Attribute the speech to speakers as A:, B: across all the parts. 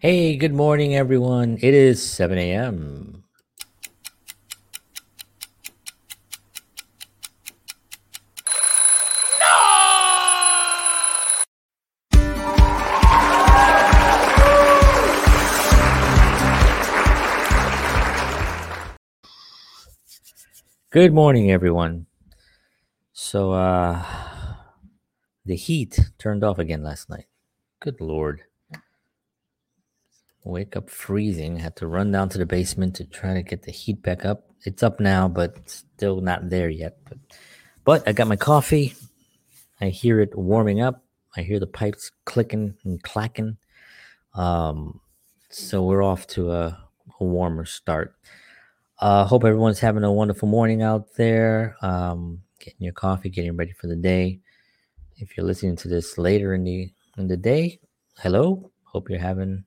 A: Hey, good morning, everyone. It is 7 a.m. Good morning, everyone. So, uh, the heat turned off again last night. Good lord. Wake up freezing. Had to run down to the basement to try to get the heat back up. It's up now, but still not there yet. But, but I got my coffee. I hear it warming up. I hear the pipes clicking and clacking. Um, so we're off to a, a warmer start. Uh, hope everyone's having a wonderful morning out there. Um, getting your coffee, getting ready for the day. If you're listening to this later in the in the day, hello. Hope you're having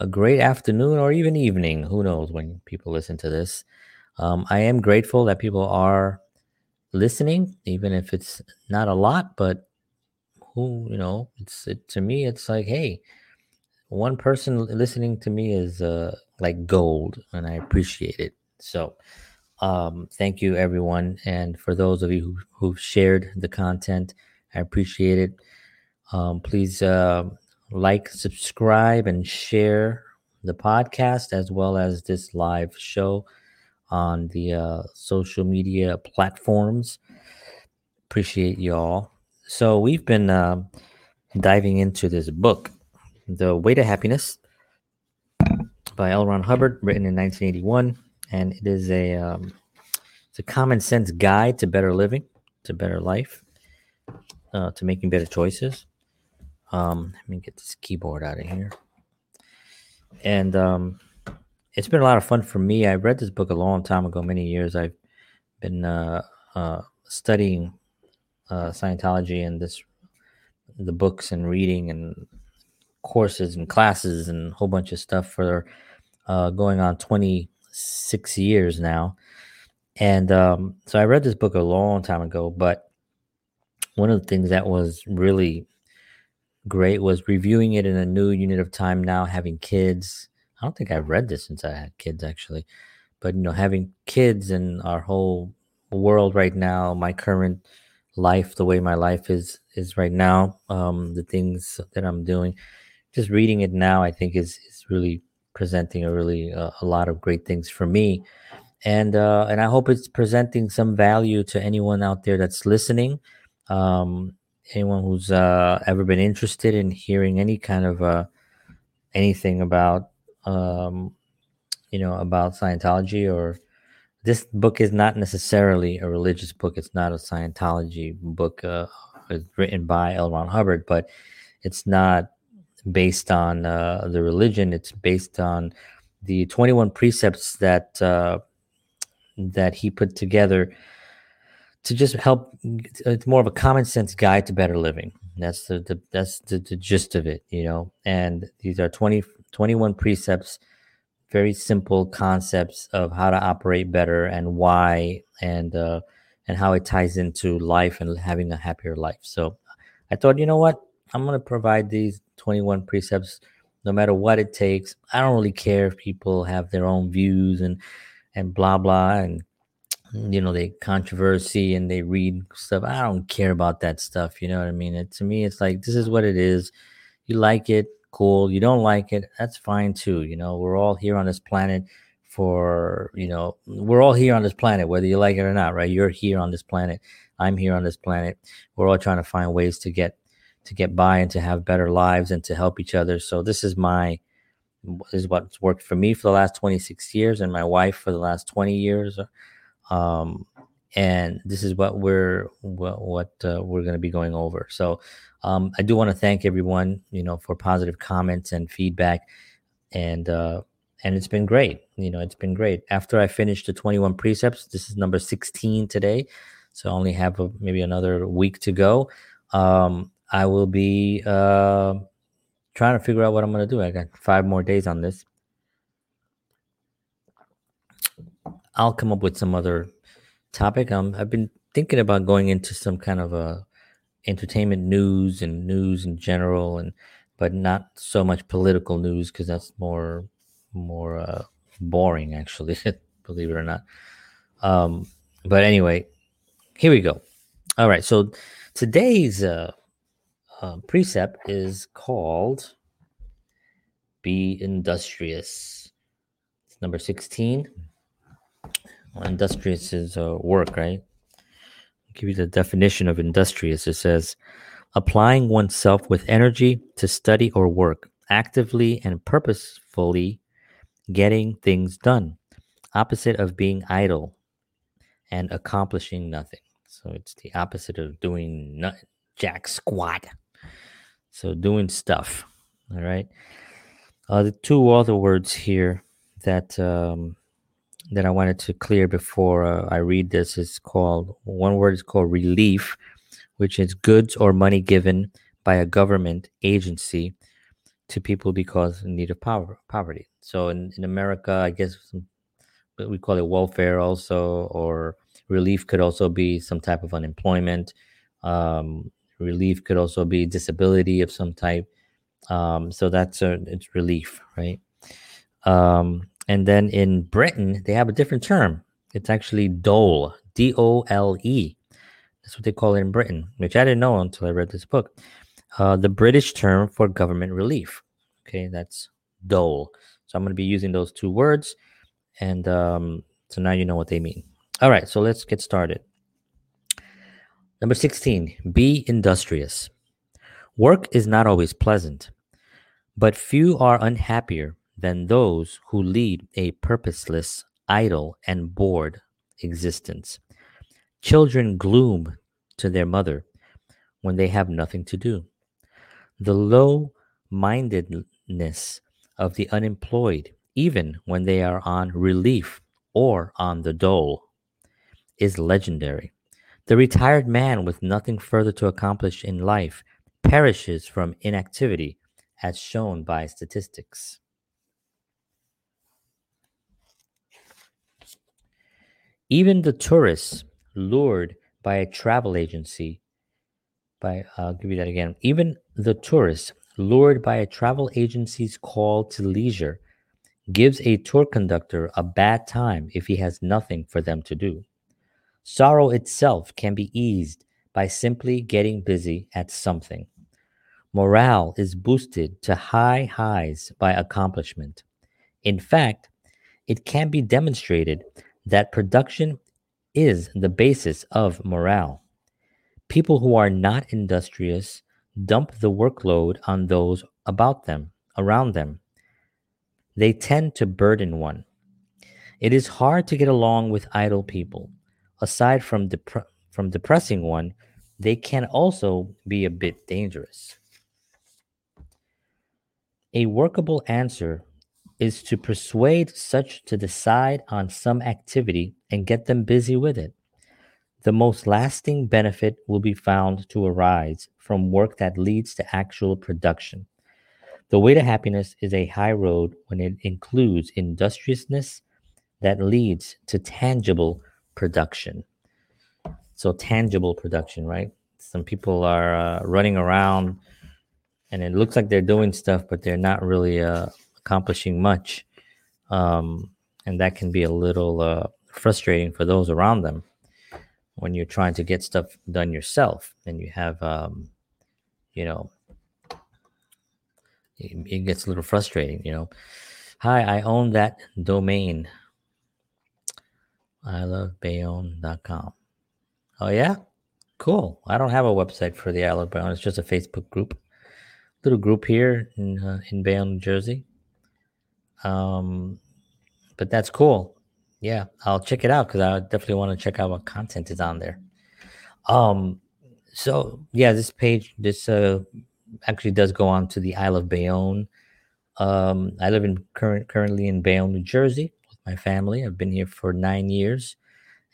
A: a great afternoon or even evening. Who knows when people listen to this? Um, I am grateful that people are listening, even if it's not a lot. But who you know, it's it, to me, it's like, hey, one person listening to me is uh, like gold, and I appreciate it. So, um, thank you, everyone. And for those of you who, who've shared the content, I appreciate it. Um, please uh, like, subscribe, and share the podcast as well as this live show on the uh, social media platforms. Appreciate y'all. So, we've been uh, diving into this book, The Way to Happiness by L. Ron Hubbard, written in 1981 and it is a um, it's a common sense guide to better living, to better life, uh, to making better choices. Um, let me get this keyboard out of here. And um, it's been a lot of fun for me. I read this book a long time ago, many years. I've been uh, uh, studying uh, Scientology and this the books and reading and courses and classes and a whole bunch of stuff for uh, going on 26 years now. And um, so I read this book a long time ago, but one of the things that was really great was reviewing it in a new unit of time now, having kids. I don't think I've read this since I had kids actually, but you know, having kids and our whole world right now, my current life, the way my life is is right now, um, the things that I'm doing, just reading it now, I think is is really presenting a really uh, a lot of great things for me and uh, and I hope it's presenting some value to anyone out there that's listening. Um, anyone who's uh, ever been interested in hearing any kind of uh, anything about um, you know about Scientology or this book is not necessarily a religious book. It's not a Scientology book. Uh, it's written by L. Ron Hubbard, but it's not based on uh, the religion. It's based on the 21 precepts that uh, that he put together to just help. It's more of a common sense guide to better living. That's the, the that's the, the gist of it, you know. And these are 20, 21 precepts, very simple concepts of how to operate better and why, and uh, and how it ties into life and having a happier life. So I thought, you know what, I'm going to provide these 21 precepts no matter what it takes. I don't really care if people have their own views and and blah blah and you know they controversy and they read stuff. I don't care about that stuff. You know what I mean? It, to me, it's like this is what it is. You like it, cool. You don't like it, that's fine too. You know, we're all here on this planet for you know we're all here on this planet whether you like it or not right you're here on this planet i'm here on this planet we're all trying to find ways to get to get by and to have better lives and to help each other. So this is my this is what's worked for me for the last 26 years and my wife for the last 20 years. Um, and this is what we're what, what uh, we're going to be going over. So um, I do want to thank everyone, you know, for positive comments and feedback, and uh, and it's been great. You know, it's been great. After I finished the 21 precepts, this is number 16 today, so I only have a, maybe another week to go. Um, I will be uh, trying to figure out what I'm going to do. I got five more days on this. I'll come up with some other topic. Um, I've been thinking about going into some kind of a entertainment news and news in general and but not so much political news because that's more more uh, boring, actually. believe it or not. Um, but anyway, here we go. All right, so today's uh, uh, precept is called "Be Industrious." It's number sixteen. Well, industrious is uh, work, right? I'll give you the definition of industrious. It says applying oneself with energy to study or work, actively and purposefully getting things done, opposite of being idle and accomplishing nothing. So it's the opposite of doing jack squat. So doing stuff. All right. Uh, the two other words here that um, that I wanted to clear before uh, I read this is called one word is called relief, which is goods or money given by a government agency to people because in need of power, poverty. So in, in America, I guess we call it welfare also, or relief could also be some type of unemployment. Um, relief could also be disability of some type. Um, so that's a, it's relief, right? Um, and then in Britain, they have a different term. It's actually dole, D O L E. That's what they call it in Britain, which I didn't know until I read this book. Uh, the British term for government relief. Okay, that's dole. So I'm going to be using those two words. And um, so now you know what they mean. All right, so let's get started. Number 16, be industrious. Work is not always pleasant, but few are unhappier than those who lead a purposeless, idle, and bored existence. Children gloom to their mother when they have nothing to do. The low mindedness of the unemployed, even when they are on relief or on the dole, is legendary. The retired man with nothing further to accomplish in life perishes from inactivity, as shown by statistics. Even the tourists lured by a travel agency, by I'll give you that again. Even the tourists lured by a travel agency's call to leisure gives a tour conductor a bad time if he has nothing for them to do. Sorrow itself can be eased by simply getting busy at something. Morale is boosted to high highs by accomplishment. In fact, it can be demonstrated that production is the basis of morale. People who are not industrious dump the workload on those about them, around them. They tend to burden one. It is hard to get along with idle people. Aside from, dep- from depressing one, they can also be a bit dangerous. A workable answer is to persuade such to decide on some activity and get them busy with it. The most lasting benefit will be found to arise from work that leads to actual production. The way to happiness is a high road when it includes industriousness that leads to tangible production. So, tangible production, right? Some people are uh, running around and it looks like they're doing stuff, but they're not really uh, accomplishing much. Um, and that can be a little uh, frustrating for those around them when you're trying to get stuff done yourself and you have, um, you know, it, gets a little frustrating, you know. Hi, I own that domain. I love Bayonne.com. Oh, yeah? Cool. I don't have a website for the I love Bayonne. It's just a Facebook group. Little group here in, uh, in Bayonne, New Jersey. Um, but that's cool. Yeah, I'll check it out because I definitely want to check out what content is on there. Um, so yeah, this page, this uh, actually does go on to the I Love Bayonne. Um, I live in current currently in Bayonne, New Jersey, with my family. I've been here for nine years,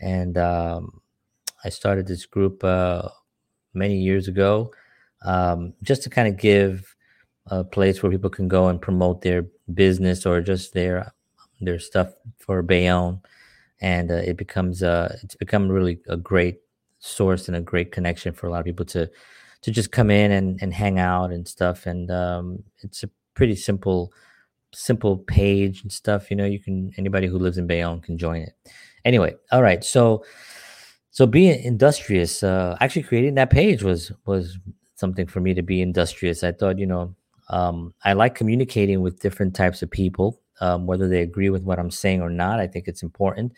A: and um, I started this group uh, many years ago, um, just to kind of give a place where people can go and promote their business or just their their stuff for Bayonne, and uh, it becomes uh, it's become really a great source and a great connection for a lot of people to to just come in and, and hang out and stuff. And um, it's a pretty simple simple page and stuff. You know, you can anybody who lives in Bayonne can join it. Anyway, all right. So so being industrious, uh, actually creating that page was was something for me to be industrious. I thought, you know, um, I like communicating with different types of people, um, whether they agree with what I'm saying or not. I think it's important.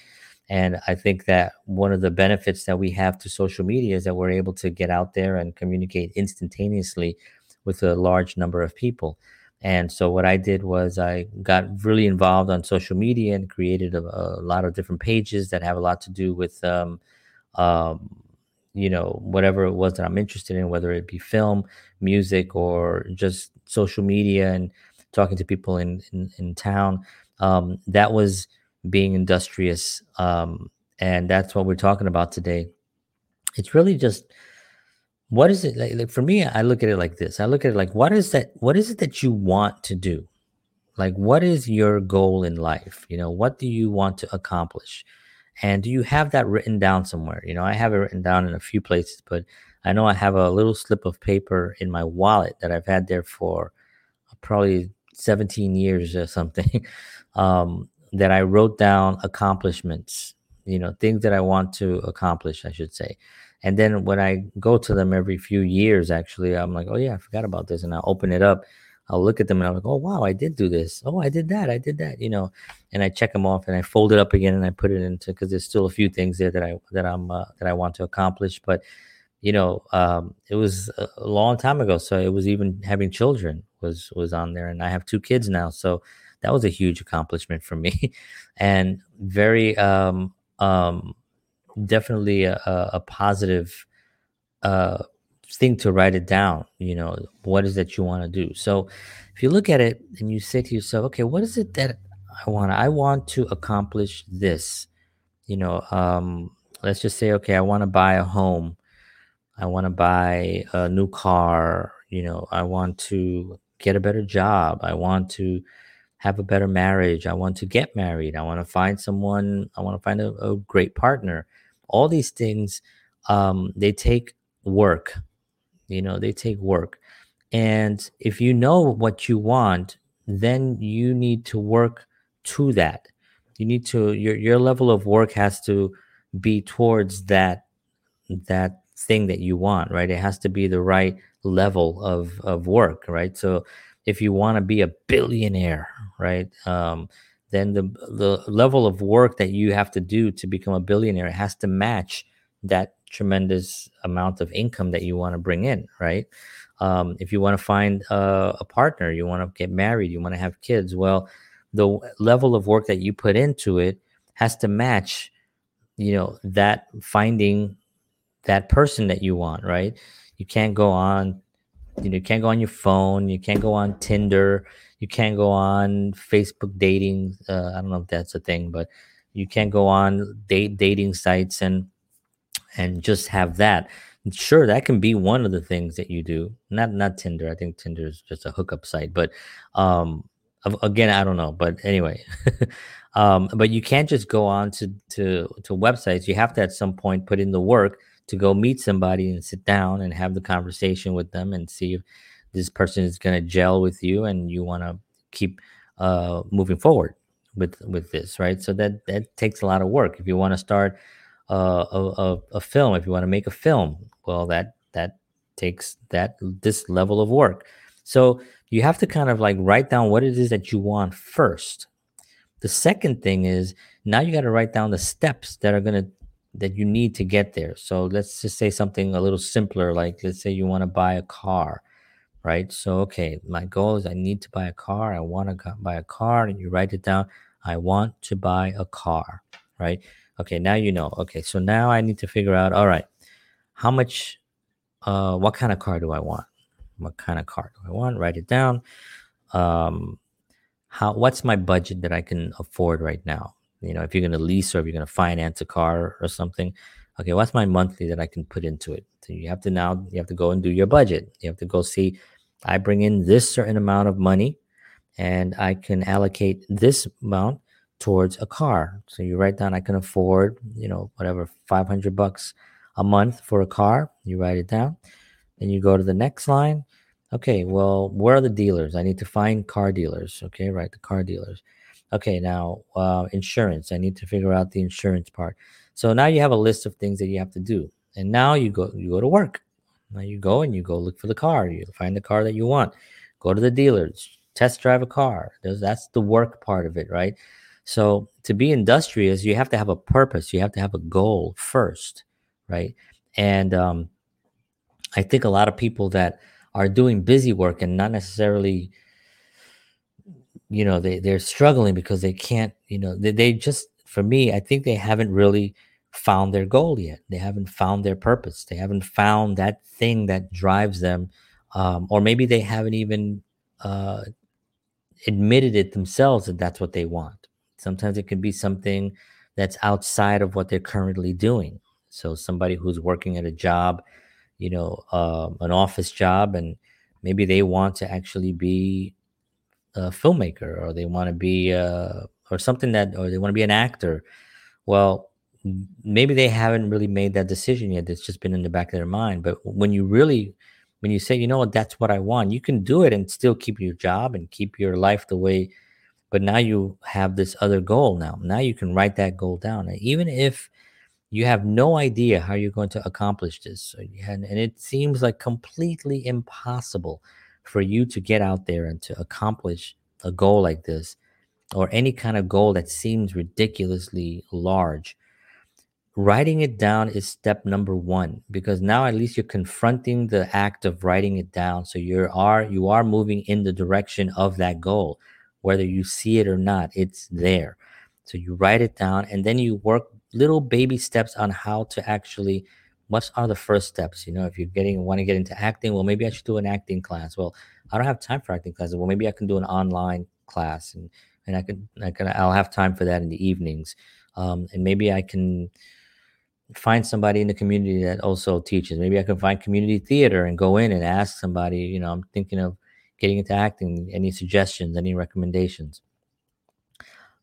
A: And I think that one of the benefits that we have to social media is that we're able to get out there and communicate instantaneously with a large number of people. And so what I did was I got really involved on social media and created a, a lot of different pages that have a lot to do with, um, um, you know, whatever it was that I'm interested in, whether it be film, music, or just social media and talking to people in in, in town. Um, that was being industrious, um, and that's what we're talking about today. It's really just what is it like, like, for me i look at it like this i look at it like what is that what is it that you want to do like what is your goal in life you know what do you want to accomplish and do you have that written down somewhere you know i have it written down in a few places but i know i have a little slip of paper in my wallet that i've had there for probably 17 years or something um, that i wrote down accomplishments you know things that i want to accomplish i should say and then when I go to them every few years, actually, I'm like, oh yeah, I forgot about this, and I open it up. I'll look at them and I'm like, oh wow, I did do this. Oh, I did that. I did that. You know, and I check them off and I fold it up again and I put it into because there's still a few things there that I that I'm uh, that I want to accomplish. But you know, um, it was a long time ago, so it was even having children was was on there, and I have two kids now, so that was a huge accomplishment for me, and very um um definitely a, a positive uh, thing to write it down. You know, what is that you want to do? So if you look at it and you say to yourself, okay, what is it that I want? I want to accomplish this. You know, um, let's just say, okay, I want to buy a home. I want to buy a new car. You know, I want to get a better job. I want to have a better marriage. I want to get married. I want to find someone. I want to find a, a great partner all these things um, they take work you know they take work. And if you know what you want then you need to work to that. You need to your your level of work has to be towards that that thing that you want right? It has to be the right level of of work right? So if you want to be a billionaire right um then the the level of work that you have to do to become a billionaire has to match that tremendous amount of income that you want to bring in, right? Um, if you want to find a, a partner, you want to get married, you want to have kids, well, the level of work that you put into it has to match, you know, that finding that person that you want, right? You can't go on, you know, you can't go on your phone, you can't go on Tinder, you can't go on Facebook dating. Uh, I don't know if that's a thing, but you can't go on date dating sites and and just have that. Sure, that can be one of the things that you do. Not not Tinder. I think Tinder is just a hookup site, but um, again, I don't know. But anyway, um, but you can't just go on to to to websites. You have to at some point put in the work to go meet somebody and sit down and have the conversation with them and see if this person is going to gel with you and you want to keep uh, moving forward with with this right so that that takes a lot of work if you want to start uh, a, a, a film if you want to make a film well that that takes that this level of work so you have to kind of like write down what it is that you want first the second thing is now you got to write down the steps that are going to that you need to get there so let's just say something a little simpler like let's say you want to buy a car right? So, okay, my goal is I need to buy a car. I want to buy a car, and you write it down. I want to buy a car, right? Okay, now you know. Okay, so now I need to figure out. All right, how much? Uh, what kind of car do I want? What kind of car do I want? Write it down. Um, how? What's my budget that I can afford right now? You know, if you're going to lease or if you're going to finance a car or something, okay, what's my monthly that I can put into it? So you have to now you have to go and do your budget. You have to go see I bring in this certain amount of money and I can allocate this amount towards a car. So you write down I can afford, you know, whatever 500 bucks a month for a car. You write it down. Then you go to the next line. Okay, well, where are the dealers? I need to find car dealers. Okay, right, the car dealers. Okay, now uh, insurance. I need to figure out the insurance part. So now you have a list of things that you have to do, and now you go you go to work. Now you go and you go look for the car. You find the car that you want. Go to the dealers. Test drive a car. That's the work part of it, right? So to be industrious, you have to have a purpose. You have to have a goal first, right? And um, I think a lot of people that are doing busy work and not necessarily you know they they're struggling because they can't you know they, they just for me i think they haven't really found their goal yet they haven't found their purpose they haven't found that thing that drives them um, or maybe they haven't even uh, admitted it themselves that that's what they want sometimes it can be something that's outside of what they're currently doing. So somebody who's working at a job you know uh, an office job and maybe they want to actually be a filmmaker or they want to be uh, or something that or they want to be an actor. Well maybe they haven't really made that decision yet it's just been in the back of their mind. But when you really when you say you know what? That's what i want you can do it and still keep your job and keep your life the way but now you have this other goal now. Now you can write that goal down and even if you have no idea how you're going to accomplish this and, and it seems like completely impossible for you to get out there and to accomplish a goal like this or any kind of goal that seems ridiculously large. Writing it down is step number one because now at least you're confronting the act of writing it down so you are you are moving in the direction of that goal whether you see it or not it's there so you write it down and then you work little baby steps on how to actually what are the first steps? You know, if you're getting want to get into acting, well, maybe I should do an acting class. Well, I don't have time for acting classes. Well, maybe I can do an online class, and and I can I can I'll have time for that in the evenings, um, and maybe I can find somebody in the community that also teaches. Maybe I can find community theater and go in and ask somebody. You know, I'm thinking of getting into acting. Any suggestions? Any recommendations?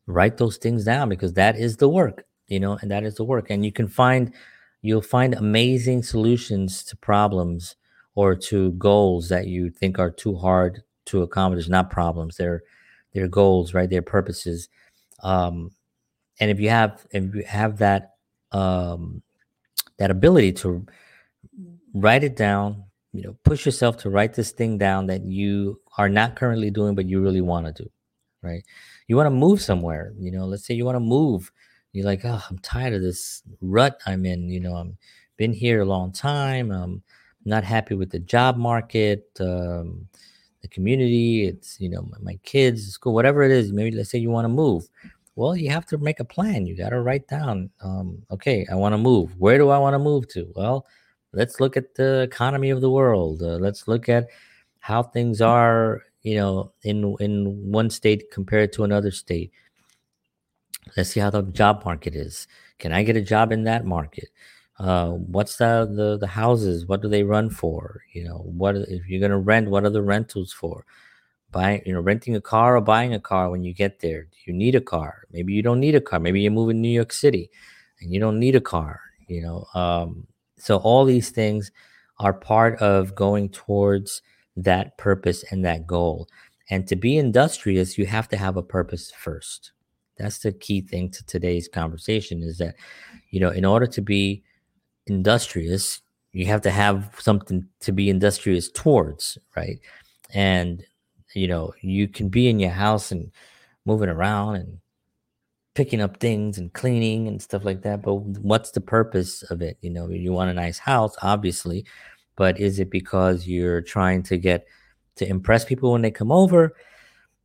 A: Write those things down because that is the work. You know, and that is the work, and you can find you'll find amazing solutions to problems or to goals that you think are too hard to accomplish not problems they're they're goals right they're purposes um and if you have if you have that um that ability to write it down you know push yourself to write this thing down that you are not currently doing but you really want to do right you want to move somewhere you know let's say you want to move you're like, oh, I'm tired of this rut I'm in. You know, I'm been here a long time. I'm not happy with the job market, um, the community. It's you know my, my kids, school, whatever it is. Maybe let's say you want to move. Well, you have to make a plan. You got to write down. Um, okay, I want to move. Where do I want to move to? Well, let's look at the economy of the world. Uh, let's look at how things are. You know, in in one state compared to another state Let's see how the job market is. Can I get a job in that market? Uh, what's the, the the houses? What do they run for? You know, what if you're gonna rent? What are the rentals for? Buying, you know, renting a car or buying a car when you get there. Do you need a car? Maybe you don't need a car. Maybe you move in New York City, and you don't need a car. You know, um, so all these things are part of going towards that purpose and that goal. And to be industrious, you have to have a purpose first. That's the key thing to today's conversation is that, you know, in order to be industrious, you have to have something to be industrious towards, right? And, you know, you can be in your house and moving around and picking up things and cleaning and stuff like that. But what's the purpose of it? You know, you want a nice house, obviously, but is it because you're trying to get to impress people when they come over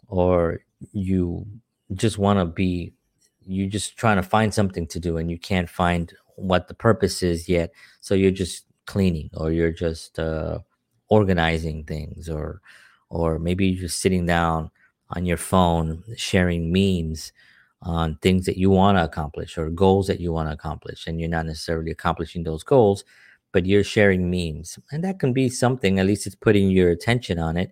A: or you just want to be you're just trying to find something to do and you can't find what the purpose is yet so you're just cleaning or you're just uh, organizing things or or maybe you're just sitting down on your phone sharing memes on things that you want to accomplish or goals that you want to accomplish and you're not necessarily accomplishing those goals but you're sharing memes and that can be something at least it's putting your attention on it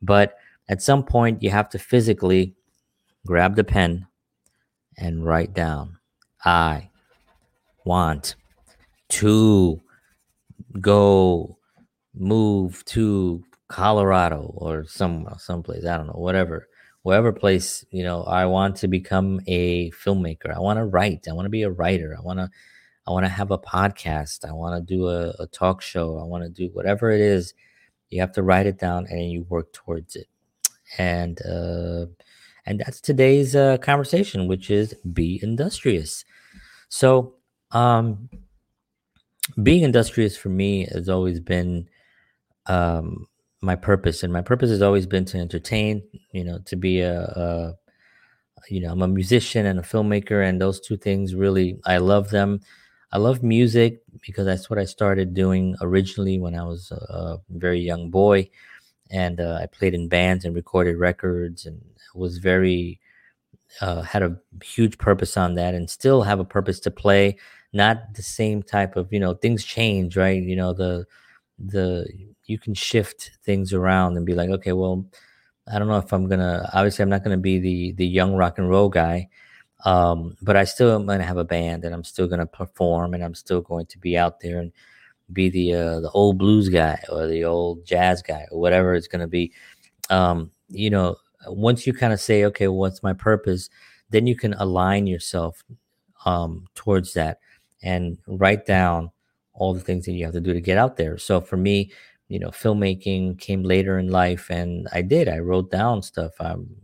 A: but at some point you have to physically grab the pen and write down I want to go move to Colorado or some someplace, I don't know, whatever, whatever place, you know, I want to become a filmmaker. I want to write. I want to be a writer. I want to I want to have a podcast. I want to do a, a talk show. I want to do whatever it is. You have to write it down and you work towards it. And uh and that's today's uh, conversation, which is be industrious. So, um, being industrious for me has always been um, my purpose, and my purpose has always been to entertain. You know, to be a, a you know, I'm a musician and a filmmaker, and those two things really, I love them. I love music because that's what I started doing originally when I was a, very young boy, and uh, I played in bands and recorded records, and was very uh, had a huge purpose on that, and still have a purpose to play. Not the same type of you know things change, right? You know the the you can shift things around and be like, okay, well, I don't know if I'm gonna. Obviously, I'm not gonna be the the young rock and roll guy, um, but I still am gonna have a band, and I'm still gonna perform, and I'm still going to be out there and be the uh, the old blues guy or the old jazz guy or whatever it's gonna be. Um, you know, once you kind of say, okay, what's my purpose, then you can align yourself um, towards that and write down all the things that you have to do to get out there. So for me, you know, filmmaking came later in life, and I did. I wrote down stuff. I'm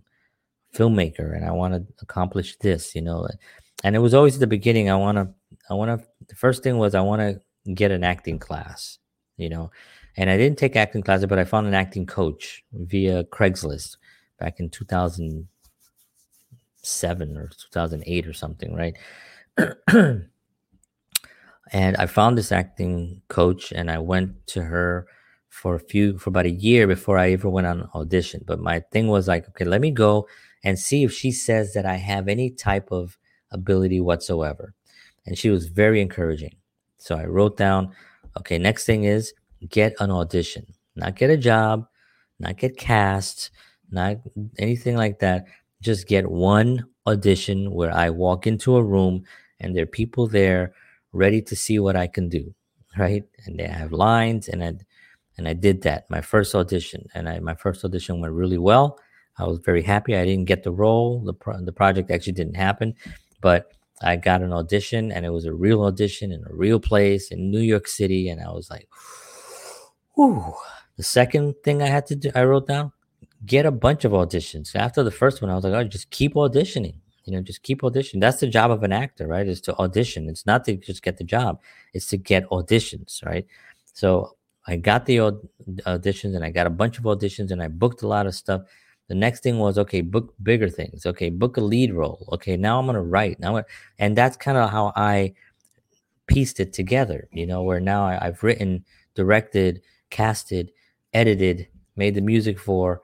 A: a filmmaker, and I want to accomplish this. You know, and it was always the beginning. I want to. I want to. The first thing was I want to get an acting class. You know, and I didn't take acting classes, but I found an acting coach via Craigslist back in 2007 or 2008 or something, right? and I found this acting coach, and I went to her for a few for about a year before I ever went on audition. But my thing was like, okay, let me go and see if she says that I have any type of ability whatsoever. And she was very encouraging. So I wrote down, okay, next thing is get an audition, not get a job, not get cast, not anything like that. Just get one audition where I walk into a room and there are people there ready to see what I can do, right? And they have lines and I and I did that my first audition, and I, my first audition went really well. I was very happy. I didn't get the role. The pro- the project actually didn't happen, but I got an audition, and it was a real audition in a real place in New York City, and I was like, "Whew." The second thing I had to do, I wrote down, get a bunch of auditions. After the first one, I was like, "Oh, just keep auditioning." You know, just keep auditioning. That's the job of an actor, right? Is to audition. It's not to just get the job; it's to get auditions, right? So I got the auditions and I got a bunch of auditions and I booked a lot of stuff. The next thing was okay, book bigger things. Okay, book a lead role. Okay, now I'm gonna write now, and that's kind of how I pieced it together. You know, where now I, I've written, directed, casted, edited, made the music for,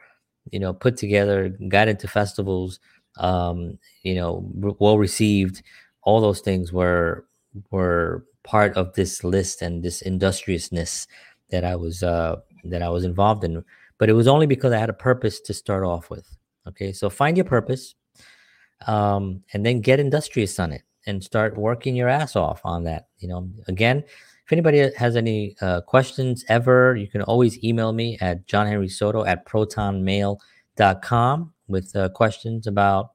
A: you know, put together, got into festivals, um, you know, well received. All those things were were part of this list and this industriousness that I was uh, that I was involved in, but it was only because I had a purpose to start off with. Okay, so find your purpose, um, and then get industrious on it and start working your ass off on that. You know, again, if anybody has any uh, questions ever, you can always email me at johnhenrysoto at protonmail.com with uh, questions about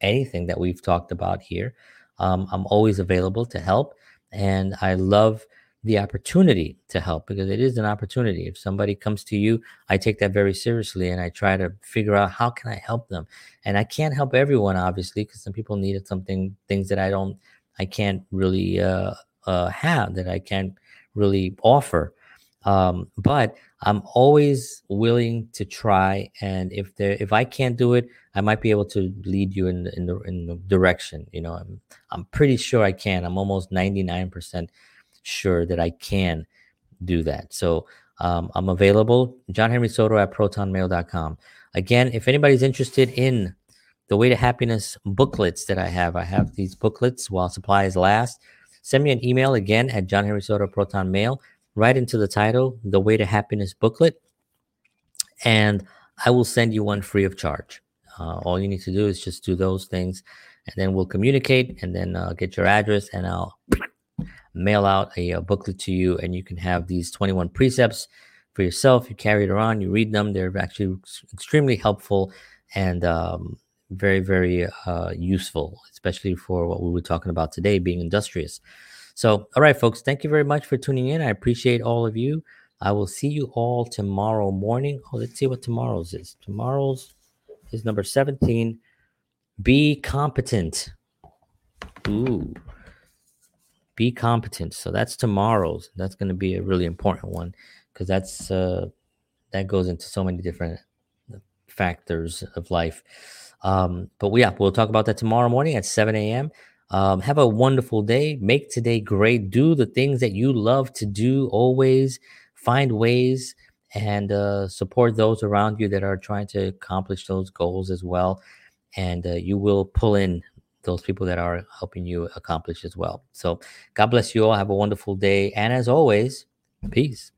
A: anything that we've talked about here. Um, I'm always available to help, and I love the opportunity to help because it is an opportunity. If somebody comes to you, I take that very seriously and I try to figure out how can I help them. And I can't help everyone, obviously, because some people needed something, things that I don't, I can't really uh, uh, have that I can't really offer. Um, but I'm always willing to try, and if there, if I can't do it, I might be able to lead you in the, in the in the direction. You know, I'm I'm pretty sure I can. I'm almost 99 percent sure that I can do that. So um, I'm available, John Henry Soto at protonmail.com. Again, if anybody's interested in the way to happiness booklets that I have, I have these booklets while supplies last. Send me an email again at John Henry Soto Proton Mail, right into the title, The Way to Happiness Booklet, and I will send you one free of charge. Uh, all you need to do is just do those things, and then we'll communicate, and then uh, get your address, and I'll mail out a, a, booklet to you, and you can have these 21 precepts for yourself. You carry it around, you read them. They're actually extremely helpful and um, very, very uh, useful, especially for what we were talking about today, being industrious. So, all right, folks, thank you very much for tuning in. I appreciate all of you. I will see you all tomorrow morning. Oh, let's see what tomorrow's is. Tomorrow's is number 17. Be competent. Ooh. Be competent. So that's tomorrow's. That's going to be a really important one because that's uh that goes into so many different factors of life. Um, but yeah, we'll talk about that tomorrow morning at 7 a.m. Um, have a wonderful day. Make today great. Do the things that you love to do always. Find ways and uh, support those around you that are trying to accomplish those goals as well. And uh, you will pull in those people that are helping you accomplish as well. So, God bless you all. Have a wonderful day. And as always, peace.